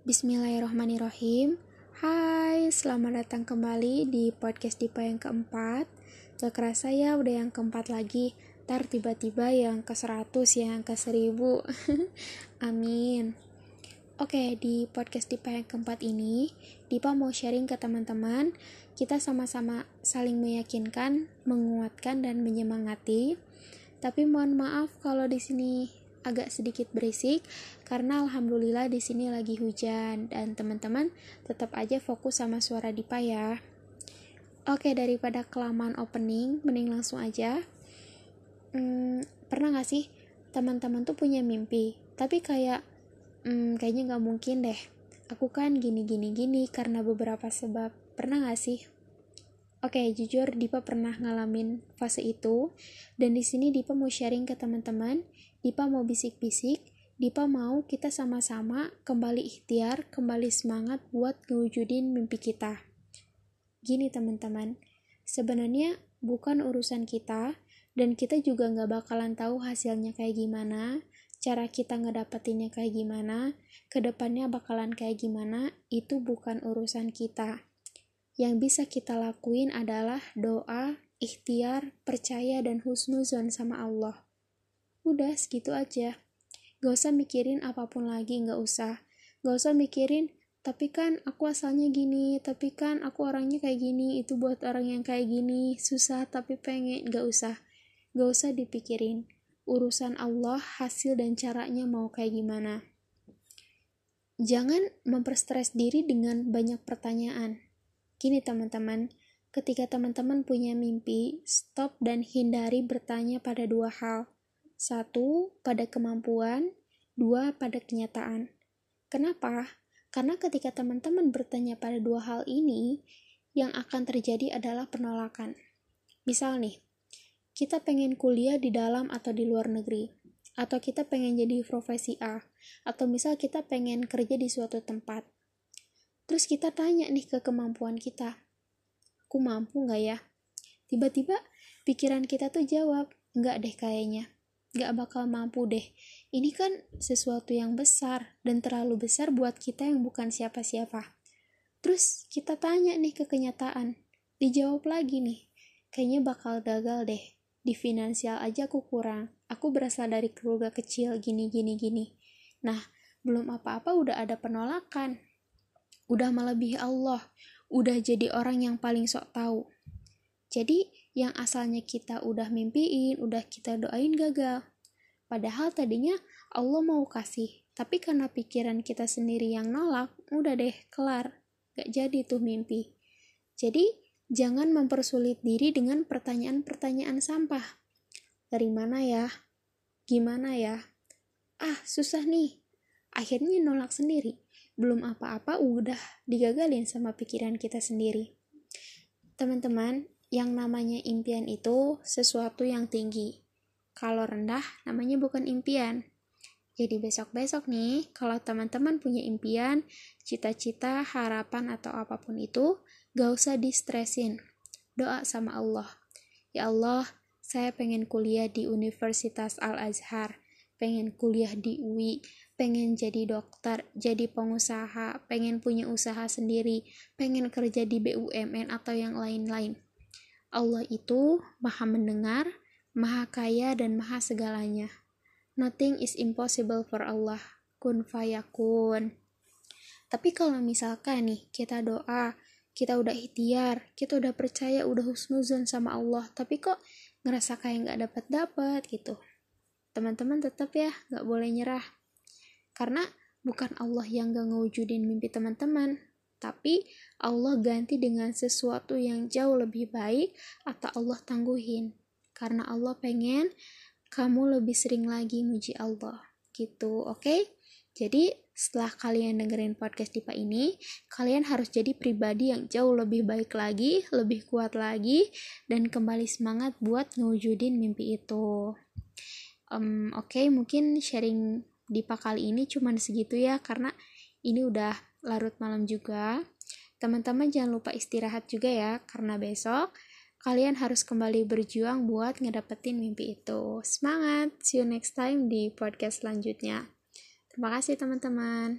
Bismillahirrahmanirrahim. Hai, selamat datang kembali di podcast Dipa yang keempat. Gak kerasa ya udah yang keempat lagi. Ntar tiba-tiba yang ke seratus, yang ke seribu. Amin. Oke, di podcast Dipa yang keempat ini Dipa mau sharing ke teman-teman. Kita sama-sama saling meyakinkan, menguatkan, dan menyemangati. Tapi mohon maaf kalau di sini agak sedikit berisik karena alhamdulillah di sini lagi hujan dan teman-teman tetap aja fokus sama suara Dipa ya. Oke, daripada kelamaan opening, mending langsung aja. Hmm, pernah gak sih teman-teman tuh punya mimpi, tapi kayak hmm, kayaknya nggak mungkin deh. Aku kan gini gini gini karena beberapa sebab. Pernah gak sih? Oke, jujur Dipa pernah ngalamin fase itu dan di sini Dipa mau sharing ke teman-teman Dipa mau bisik-bisik, Dipa mau kita sama-sama kembali ikhtiar, kembali semangat buat ngewujudin mimpi kita. Gini teman-teman, sebenarnya bukan urusan kita, dan kita juga nggak bakalan tahu hasilnya kayak gimana, cara kita ngedapetinnya kayak gimana, ke depannya bakalan kayak gimana, itu bukan urusan kita. Yang bisa kita lakuin adalah doa, ikhtiar, percaya, dan husnuzon sama Allah. Udah segitu aja. Gak usah mikirin apa pun lagi gak usah. Gak usah mikirin tapi kan aku asalnya gini tapi kan aku orangnya kayak gini itu buat orang yang kayak gini. Susah tapi pengen gak usah. Gak usah dipikirin urusan Allah hasil dan caranya mau kayak gimana. Jangan memperstres diri dengan banyak pertanyaan gini teman-teman ketika teman-teman punya mimpi stop dan hindari bertanya pada dua hal satu, pada kemampuan. Dua, pada kenyataan. Kenapa? Karena ketika teman-teman bertanya pada dua hal ini, yang akan terjadi adalah penolakan. Misal nih, kita pengen kuliah di dalam atau di luar negeri, atau kita pengen jadi profesi A, atau misal kita pengen kerja di suatu tempat. Terus kita tanya nih ke kemampuan kita, aku mampu nggak ya? Tiba-tiba pikiran kita tuh jawab, nggak deh kayaknya gak bakal mampu deh. Ini kan sesuatu yang besar dan terlalu besar buat kita yang bukan siapa-siapa. Terus kita tanya nih ke kenyataan. Dijawab lagi nih. Kayaknya bakal gagal deh. Di finansial aja aku kurang. Aku berasal dari keluarga kecil gini gini gini. Nah, belum apa-apa udah ada penolakan. Udah melebihi Allah. Udah jadi orang yang paling sok tahu. Jadi, yang asalnya kita udah mimpiin, udah kita doain gagal. Padahal tadinya Allah mau kasih, tapi karena pikiran kita sendiri yang nolak, udah deh, kelar. Gak jadi tuh mimpi. Jadi, jangan mempersulit diri dengan pertanyaan-pertanyaan sampah. Dari mana ya? Gimana ya? Ah, susah nih. Akhirnya nolak sendiri. Belum apa-apa udah digagalin sama pikiran kita sendiri. Teman-teman, yang namanya impian itu sesuatu yang tinggi. Kalau rendah, namanya bukan impian. Jadi besok-besok nih, kalau teman-teman punya impian, cita-cita, harapan, atau apa pun itu, gak usah distresin. Doa sama Allah. Ya Allah, saya pengen kuliah di Universitas Al-Azhar, pengen kuliah di UI, pengen jadi dokter, jadi pengusaha, pengen punya usaha sendiri, pengen kerja di BUMN atau yang lain-lain Allah itu maha mendengar, maha kaya, dan maha segalanya. Nothing is impossible for Allah. Kun fayakun. Tapi kalau misalkan nih, kita doa, kita udah ikhtiar, kita udah percaya, udah husnuzon sama Allah, tapi kok ngerasa kayak nggak dapat dapat gitu. Teman-teman tetap ya nggak boleh nyerah. Karena bukan Allah yang gak ngewujudin mimpi teman-teman, tapi Allah ganti dengan sesuatu yang jauh lebih baik atau Allah tangguhin karena Allah pengen kamu lebih sering lagi muji Allah gitu oke okay? jadi setelah kalian dengerin podcast Dipa ini, kalian harus jadi pribadi yang jauh lebih baik lagi, lebih kuat lagi, dan kembali semangat buat ngewujudin mimpi itu. Um, Oke, okay, mungkin sharing Dipa kali ini cuman segitu ya, karena ini udah larut malam juga. Teman-teman jangan lupa istirahat juga ya, karena besok kalian harus kembali berjuang buat ngedapetin mimpi itu. Semangat! See you next time di podcast selanjutnya. Terima kasih teman-teman.